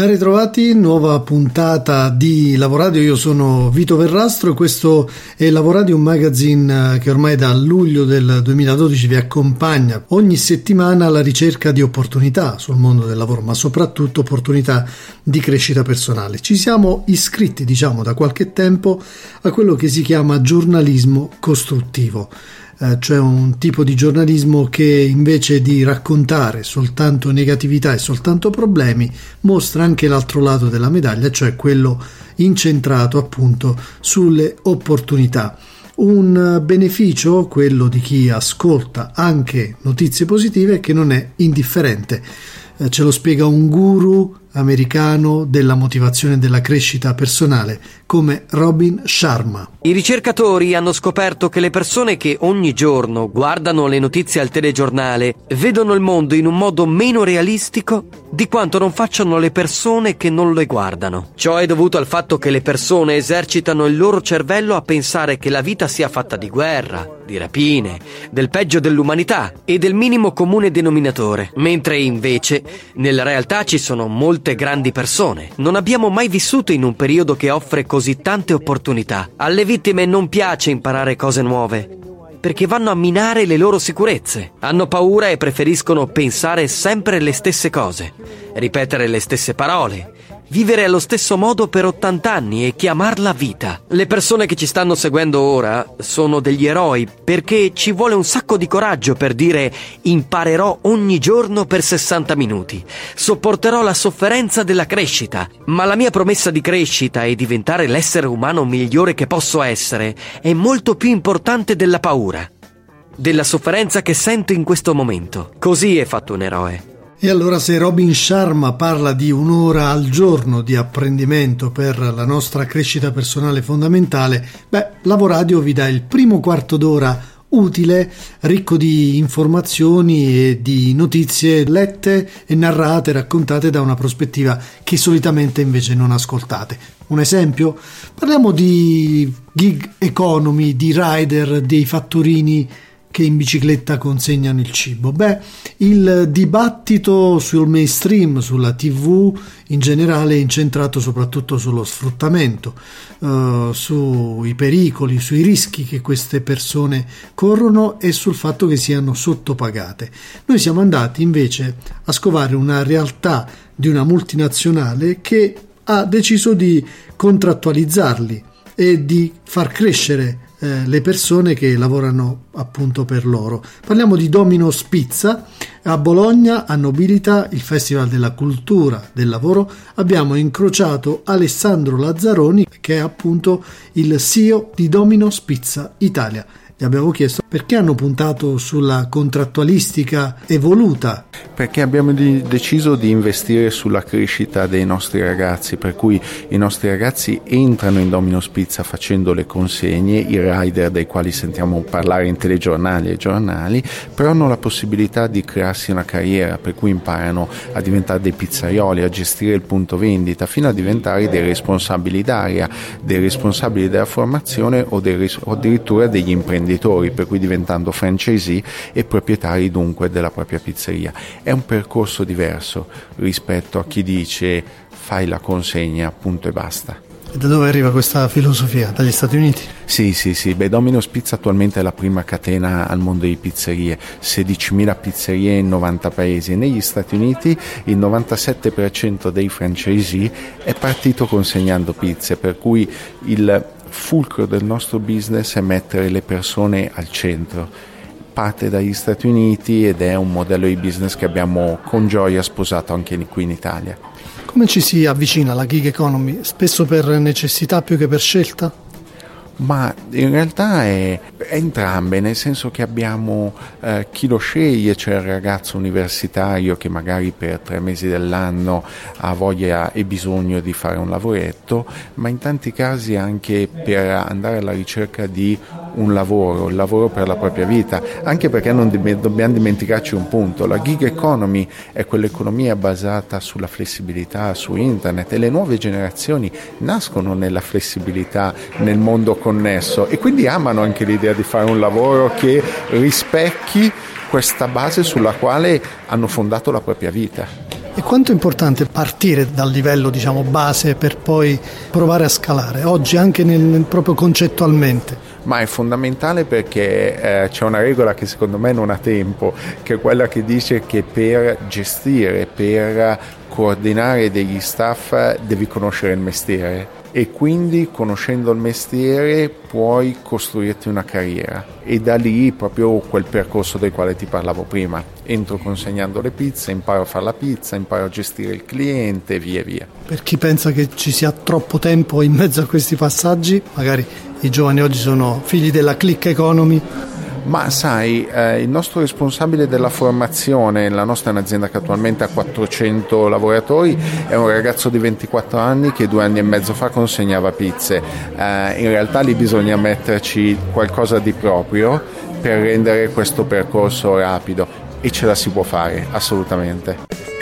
Ben ritrovati, nuova puntata di Lavoradio, io sono Vito Verrastro e questo è Lavoradio, un magazine che ormai da luglio del 2012 vi accompagna ogni settimana alla ricerca di opportunità sul mondo del lavoro, ma soprattutto opportunità di crescita personale. Ci siamo iscritti, diciamo, da qualche tempo a quello che si chiama giornalismo costruttivo eh, cioè un tipo di giornalismo che invece di raccontare soltanto negatività e soltanto problemi mostra anche l'altro lato della medaglia, cioè quello incentrato appunto sulle opportunità. Un beneficio, quello di chi ascolta anche notizie positive, che non è indifferente. Eh, ce lo spiega un guru americano della motivazione della crescita personale come Robin Sharma. I ricercatori hanno scoperto che le persone che ogni giorno guardano le notizie al telegiornale vedono il mondo in un modo meno realistico di quanto non facciano le persone che non le guardano. Ciò è dovuto al fatto che le persone esercitano il loro cervello a pensare che la vita sia fatta di guerra, di rapine, del peggio dell'umanità e del minimo comune denominatore, mentre invece nella realtà ci sono molte grandi persone. Non abbiamo mai vissuto in un periodo che offre così tante opportunità. Alle vittime non piace imparare cose nuove perché vanno a minare le loro sicurezze. Hanno paura e preferiscono pensare sempre le stesse cose, ripetere le stesse parole, vivere allo stesso modo per 80 anni e chiamarla vita. Le persone che ci stanno seguendo ora sono degli eroi perché ci vuole un sacco di coraggio per dire imparerò ogni giorno per 60 minuti, sopporterò la sofferenza della crescita, ma la mia promessa di crescita e diventare l'essere umano migliore che posso essere è molto più importante della paura della sofferenza che sento in questo momento. Così è fatto un eroe. E allora se Robin Sharma parla di un'ora al giorno di apprendimento per la nostra crescita personale fondamentale, beh, Lavoradio vi dà il primo quarto d'ora utile, ricco di informazioni e di notizie lette e narrate, raccontate da una prospettiva che solitamente invece non ascoltate. Un esempio? Parliamo di gig economy, di rider, dei fattorini che in bicicletta consegnano il cibo? Beh, il dibattito sul mainstream, sulla TV in generale è incentrato soprattutto sullo sfruttamento, uh, sui pericoli, sui rischi che queste persone corrono e sul fatto che siano sottopagate. Noi siamo andati invece a scovare una realtà di una multinazionale che ha deciso di contrattualizzarli e di far crescere eh, le persone che lavorano appunto per loro. Parliamo di Domino's Pizza. A Bologna, a Nobilita, il Festival della Cultura del Lavoro, abbiamo incrociato Alessandro Lazzaroni, che è appunto il CEO di Domino's Pizza Italia gli abbiamo chiesto perché hanno puntato sulla contrattualistica evoluta. Perché abbiamo di deciso di investire sulla crescita dei nostri ragazzi, per cui i nostri ragazzi entrano in Domino's Pizza facendo le consegne, i rider dei quali sentiamo parlare in telegiornali e giornali, però hanno la possibilità di crearsi una carriera, per cui imparano a diventare dei pizzaioli, a gestire il punto vendita, fino a diventare dei responsabili d'area, dei responsabili della formazione o, dei, o addirittura degli imprenditori imprenditori, per cui diventando franchisee e proprietari dunque della propria pizzeria. È un percorso diverso rispetto a chi dice fai la consegna, punto e basta. E da dove arriva questa filosofia? Dagli Stati Uniti? Sì, sì, sì. Beh, Domino's Pizza attualmente è la prima catena al mondo di pizzerie, 16.000 pizzerie in 90 paesi. Negli Stati Uniti il 97% dei franchisee è partito consegnando pizze, per cui il fulcro del nostro business è mettere le persone al centro. Parte dagli Stati Uniti ed è un modello di business che abbiamo con gioia sposato anche qui in Italia. Come ci si avvicina alla gig economy? Spesso per necessità più che per scelta? Ma in realtà è, è entrambe, nel senso che abbiamo eh, chi lo sceglie, cioè il ragazzo universitario che magari per tre mesi dell'anno ha voglia e bisogno di fare un lavoretto, ma in tanti casi anche per andare alla ricerca di un lavoro, il lavoro per la propria vita, anche perché non dobbiamo dimenticarci un punto, la gig economy è quell'economia basata sulla flessibilità, su internet e le nuove generazioni nascono nella flessibilità, nel mondo connesso e quindi amano anche l'idea di fare un lavoro che rispecchi questa base sulla quale hanno fondato la propria vita. E quanto è importante partire dal livello diciamo, base per poi provare a scalare, oggi anche nel, proprio concettualmente? Ma è fondamentale perché eh, c'è una regola che secondo me non ha tempo, che è quella che dice che per gestire, per coordinare degli staff devi conoscere il mestiere e quindi conoscendo il mestiere puoi costruirti una carriera e da lì proprio quel percorso del quale ti parlavo prima. Entro consegnando le pizze, imparo a fare la pizza, imparo a gestire il cliente e via via. Per chi pensa che ci sia troppo tempo in mezzo a questi passaggi, magari i giovani oggi sono figli della click economy, ma sai, eh, il nostro responsabile della formazione, la nostra è un'azienda che attualmente ha 400 lavoratori, è un ragazzo di 24 anni che due anni e mezzo fa consegnava pizze. Eh, in realtà lì bisogna metterci qualcosa di proprio per rendere questo percorso rapido e ce la si può fare, assolutamente.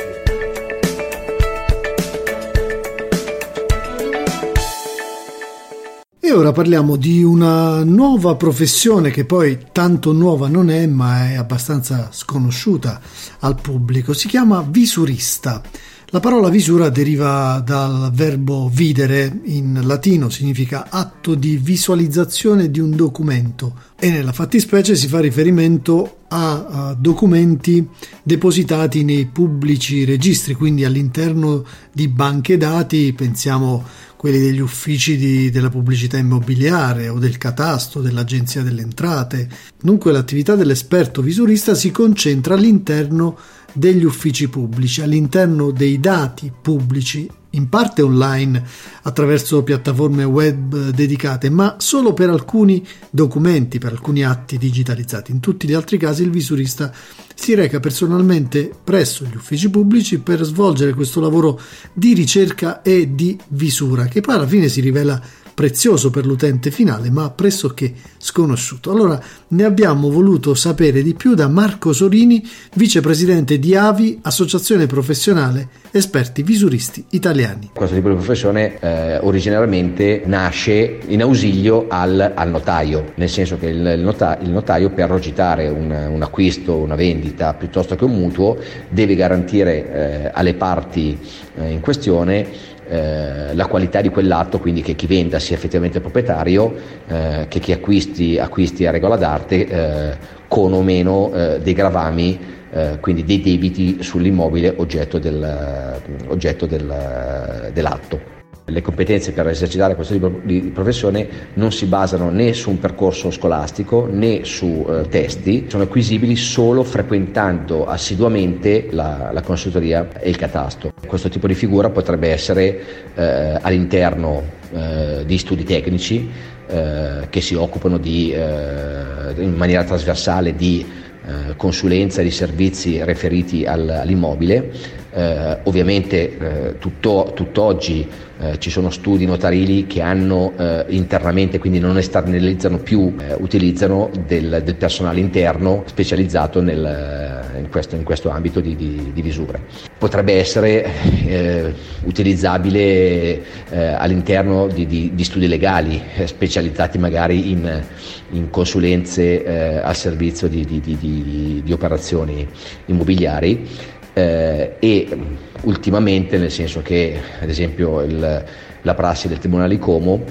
E ora parliamo di una nuova professione che poi tanto nuova non è, ma è abbastanza sconosciuta al pubblico. Si chiama visurista. La parola visura deriva dal verbo videre, in latino significa atto di visualizzazione di un documento e nella fattispecie si fa riferimento a, documenti depositati nei pubblici registri, quindi all'interno di banche dati, pensiamo quelli degli uffici di, della pubblicità immobiliare o del catasto, dell'agenzia delle entrate. Dunque l'attività dell'esperto visurista si concentra all'interno degli uffici pubblici, all'interno dei dati pubblici in parte online attraverso piattaforme web dedicate, ma solo per alcuni documenti, per alcuni atti digitalizzati. In tutti gli altri casi il visurista si reca personalmente presso gli uffici pubblici per svolgere questo lavoro di ricerca e di visura, che poi alla fine si rivela prezioso per l'utente finale, ma pressoché sconosciuto. Allora ne abbiamo voluto sapere di più da Marco Sorini, vicepresidente di AVI, Associazione Professionale Esperti Visuristi Italiani. Questo tipo di professione eh, originariamente nasce in ausilio al, al, notaio, nel senso che il, il, notaio, il notaio per rogitare un, un, acquisto, una vendita piuttosto che un mutuo deve garantire eh, alle parti eh, in questione eh, la qualità di quell'atto, quindi che chi venda sia effettivamente proprietario, eh, che chi acquisti acquisti a regola d'arte eh, con o meno eh, dei gravami, eh, quindi dei debiti sull'immobile oggetto, del, oggetto del, dell'atto. Le competenze per esercitare questo tipo di professione non si basano né su un percorso scolastico né su eh, testi, sono acquisibili solo frequentando assiduamente la, la, consultoria e il catasto. Questo tipo di figura potrebbe essere eh, all'interno eh, di studi tecnici eh, che si occupano di, eh, in maniera trasversale di eh, consulenza di servizi riferiti al, all'immobile. Eh, ovviamente eh, tutto, tutt'oggi eh, ci sono studi notarili che hanno eh, internamente, quindi non esternalizzano più, eh, utilizzano del, del, personale interno specializzato nel, in, questo, in, questo, ambito di, di, di visure. Potrebbe essere eh, utilizzabile eh, all'interno di, di, studi legali, specializzati magari in, in consulenze al servizio di operazioni immobiliari eh, e ultimamente, nel senso che ad esempio il, la prassi del Tribunale di Como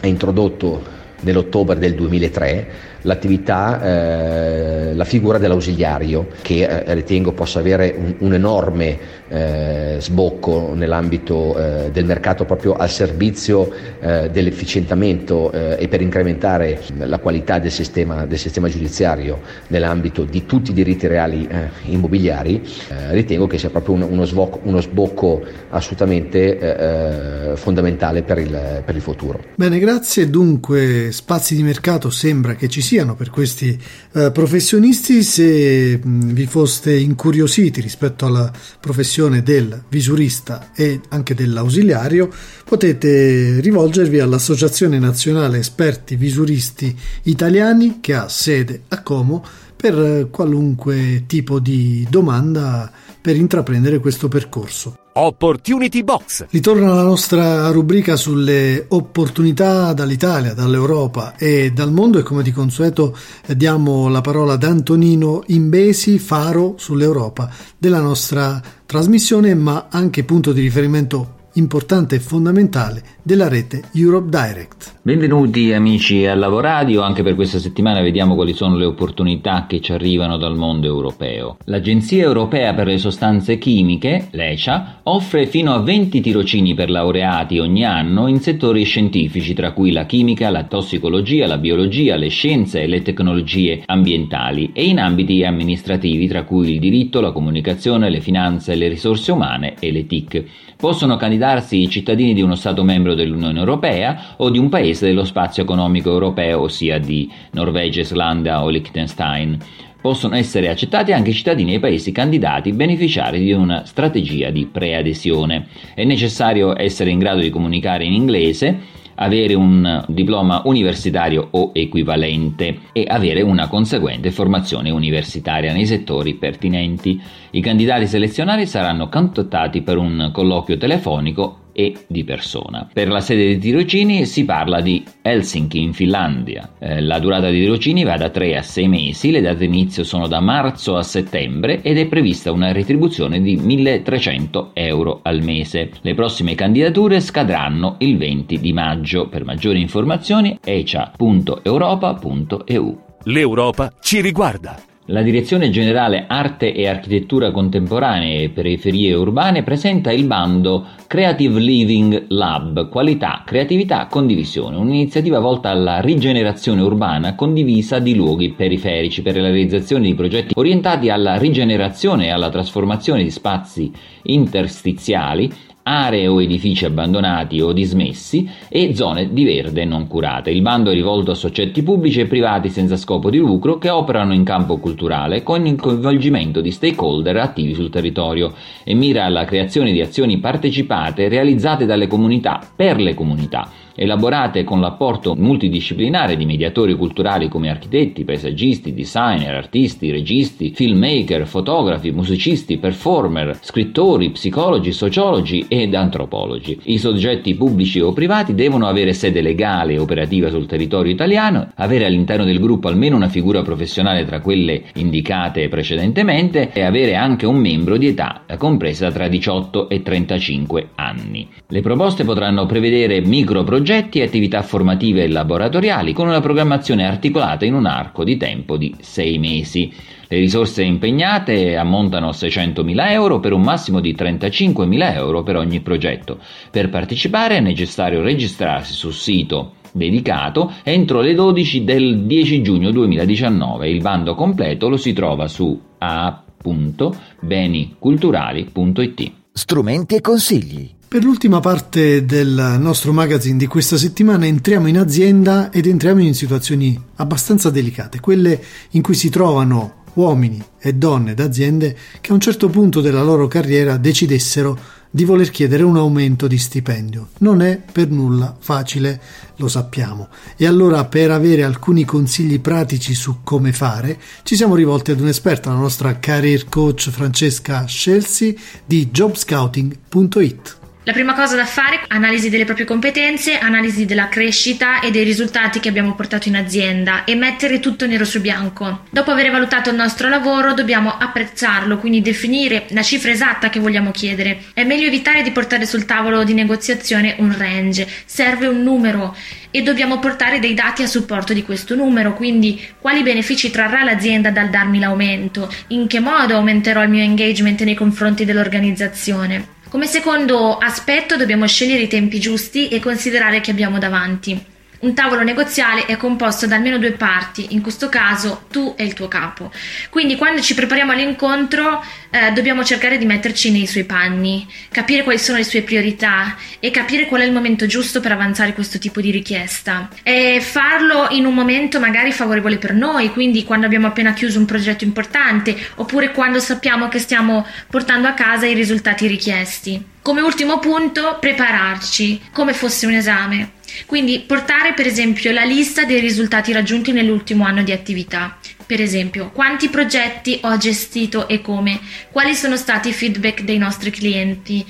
ha introdotto nell'ottobre del 2003 l'attività, eh, la figura dell'ausiliario che eh, ritengo possa avere un, un enorme eh, sbocco nell'ambito eh, del mercato proprio al servizio eh, dell'efficientamento eh, e per incrementare la qualità del sistema, del sistema giudiziario nell'ambito di tutti i diritti reali immobiliari, ritengo che sia proprio uno, uno, sbocco, uno sbocco assolutamente fondamentale per il, per il futuro. Bene, grazie. Dunque, spazi di mercato sembra che ci sia siano per questi eh, professionisti. Se mh, vi foste incuriositi rispetto alla professione del visurista e anche dell'ausiliario, potete rivolgervi all'Associazione Nazionale Esperti Visuristi Italiani che ha sede a Como per qualunque tipo di domanda per intraprendere questo percorso. Opportunity Box. Ritorna la nostra rubrica sulle opportunità dall'Italia, dall'Europa e dal mondo e come di consueto diamo la parola ad Antonino Imbesi, faro sull'Europa della nostra trasmissione ma anche punto di riferimento importante e fondamentale della rete Europe Direct. Benvenuti amici a Lavoradio, anche per questa settimana vediamo quali sono le opportunità che ci arrivano dal mondo europeo. L'Agenzia Europea per le Sostanze Chimiche, l'ECHA, offre fino a 20 tirocini per laureati ogni anno in settori scientifici tra cui la chimica, la tossicologia, la biologia, le scienze e le tecnologie ambientali e in ambiti amministrativi tra cui il diritto, la comunicazione, le finanze, le risorse umane e le TIC. Possono candidarsi i cittadini di uno Stato membro dell'Unione Europea o di un paese dello spazio economico europeo, ossia di Norvegia, Islanda o Liechtenstein. Possono essere accettati anche i cittadini dei paesi candidati beneficiari di una strategia di preadesione. È necessario essere in grado di comunicare in inglese avere un diploma universitario o equivalente e avere una conseguente formazione universitaria nei settori pertinenti. I candidati selezionati saranno contattati per un colloquio telefonico e di persona. Per la sede dei tirocini si parla di Helsinki in Finlandia. Eh, la durata dei tirocini va da 3 a 6 mesi, le date d'inizio sono da marzo a settembre ed è prevista una retribuzione di 1300 euro al mese. Le prossime candidature scadranno il 20 di maggio. Per maggiori informazioni ecia.europa.eu. L'Europa ci riguarda. La Direzione Generale Arte e Architettura Contemporanee e Periferie Urbane presenta il bando Creative Living Lab, qualità, creatività, condivisione, un'iniziativa volta alla rigenerazione urbana condivisa di luoghi periferici per la realizzazione di progetti orientati alla rigenerazione e alla trasformazione di spazi interstiziali aree o edifici abbandonati o dismessi e zone di verde non curate. Il bando è rivolto a soggetti pubblici e privati senza scopo di lucro che operano in campo culturale con il coinvolgimento di stakeholder attivi sul territorio e mira alla creazione di azioni partecipate realizzate dalle comunità per le comunità elaborate con l'apporto multidisciplinare di mediatori culturali come architetti, paesaggisti, designer, artisti, registi, filmmaker, fotografi, musicisti, performer, scrittori, psicologi, sociologi ed antropologi. I soggetti pubblici o privati devono avere sede legale e operativa sul territorio italiano, avere all'interno del gruppo almeno una figura professionale tra quelle indicate precedentemente e avere anche un membro di età compresa tra 18 e 35 anni. Le proposte potranno prevedere microprogetti progetti e attività formative e laboratoriali con una programmazione articolata in un arco di tempo di sei mesi. Le risorse impegnate ammontano a 600.000 euro per un massimo di 35.000 euro per ogni progetto. Per partecipare è necessario registrarsi sul sito dedicato entro le 12 del 10 giugno 2019. Il bando completo lo si trova su a.beniculturali.it. Strumenti e consigli. Per l'ultima parte del nostro magazine di questa settimana entriamo in azienda ed entriamo in situazioni abbastanza delicate, quelle in cui si trovano uomini e donne d'aziende che a un certo punto della loro carriera decidessero di voler chiedere un aumento di stipendio. Non è per nulla facile, lo sappiamo. E allora per avere alcuni consigli pratici su come fare, ci siamo rivolti ad un'esperta, la nostra career coach Francesca Scelsi di jobscouting.it. La prima cosa da fare è analisi delle proprie competenze, analisi della crescita e dei risultati che abbiamo portato in azienda e mettere tutto nero su bianco. Dopo aver valutato il nostro lavoro dobbiamo apprezzarlo, quindi definire la cifra esatta che vogliamo chiedere. È meglio evitare di portare sul tavolo di negoziazione un range, serve un numero e dobbiamo portare dei dati a supporto di questo numero, quindi quali benefici trarrà l'azienda dal darmi l'aumento, in che modo aumenterò il mio engagement nei confronti dell'organizzazione. Come secondo aspetto dobbiamo scegliere i tempi giusti e considerare chi abbiamo davanti. Un tavolo negoziale è composto da almeno due parti, in questo caso tu e il tuo capo. Quindi quando ci prepariamo all'incontro eh, dobbiamo cercare di metterci nei suoi panni, capire quali sono le sue priorità e capire qual è il momento giusto per avanzare questo tipo di richiesta. E farlo in un momento magari favorevole per noi, quindi quando abbiamo appena chiuso un progetto importante oppure quando sappiamo che stiamo portando a casa i risultati richiesti. Come ultimo punto, prepararci come fosse un esame. Quindi portare per esempio la lista dei risultati raggiunti nell'ultimo anno di attività. Per esempio, quanti progetti ho gestito e come? Quali sono stati i feedback dei nostri clienti?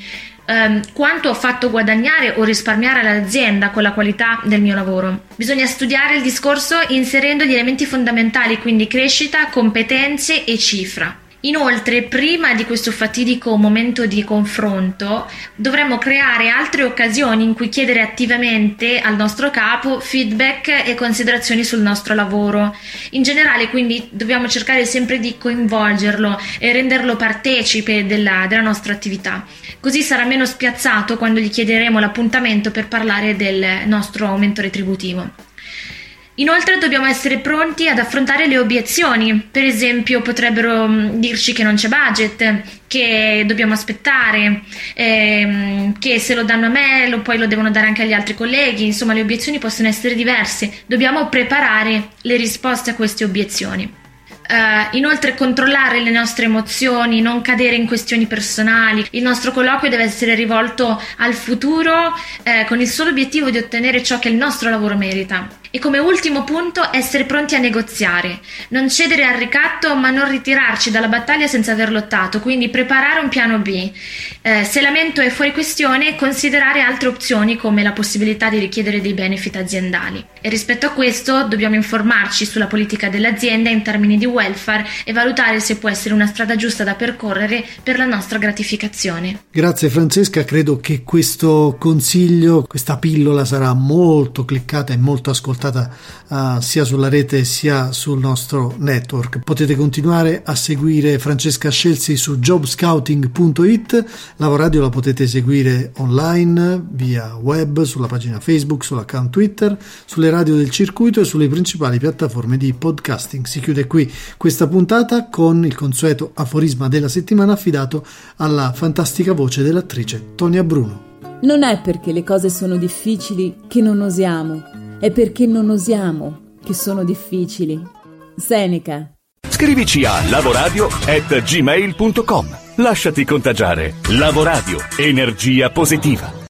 Um, quanto ho fatto guadagnare o risparmiare l'azienda con la qualità del mio lavoro. Bisogna studiare il discorso inserendo gli elementi fondamentali, quindi crescita, competenze e cifra. Inoltre, prima di questo fatidico momento di confronto, dovremmo creare altre occasioni in cui chiedere attivamente al nostro capo feedback e considerazioni sul nostro lavoro. In generale, quindi, dobbiamo cercare sempre di coinvolgerlo e renderlo partecipe della, della nostra attività. Così sarà meno spiazzato quando gli chiederemo l'appuntamento per parlare del nostro aumento retributivo. Inoltre dobbiamo essere pronti ad affrontare le obiezioni, per esempio potrebbero mm, dirci che non c'è budget, che dobbiamo aspettare, ehm, che se lo danno a me lo, poi lo devono dare anche agli altri colleghi, insomma le obiezioni possono essere diverse, dobbiamo preparare le risposte a queste obiezioni. Uh, inoltre controllare le nostre emozioni, non cadere in questioni personali. Il nostro colloquio deve essere rivolto al futuro eh, con il solo obiettivo di ottenere ciò che il nostro lavoro merita. E come ultimo punto, essere pronti a negoziare, non cedere al ricatto ma non ritirarci dalla battaglia senza aver lottato, quindi preparare un piano B. Eh, se l'aumento è fuori questione, considerare altre opzioni come la possibilità di richiedere dei benefit aziendali. E rispetto a questo dobbiamo informarci sulla politica dell'azienda in termini di welfare e valutare se può essere una strada giusta da percorrere per la nostra gratificazione. Grazie Francesca, credo che questo consiglio, questa pillola sarà molto cliccata e molto ascoltata portata uh, sia sulla rete sia sul nostro network. Potete continuare a seguire Francesca Scelsi su jobscouting.it, Lavoradio la potete seguire online, via web, sulla pagina Facebook, sull'account Twitter, sulle radio del circuito e sulle principali piattaforme di podcasting. Si chiude qui questa puntata con il consueto aforisma della settimana affidato alla fantastica voce dell'attrice Tonia Bruno. Non è perché le cose sono difficili che non osiamo è perché non osiamo, che sono difficili. Seneca. Scrivici a lavoradio@gmail.com. Lasciati contagiare. Lavoradio. Energia positiva.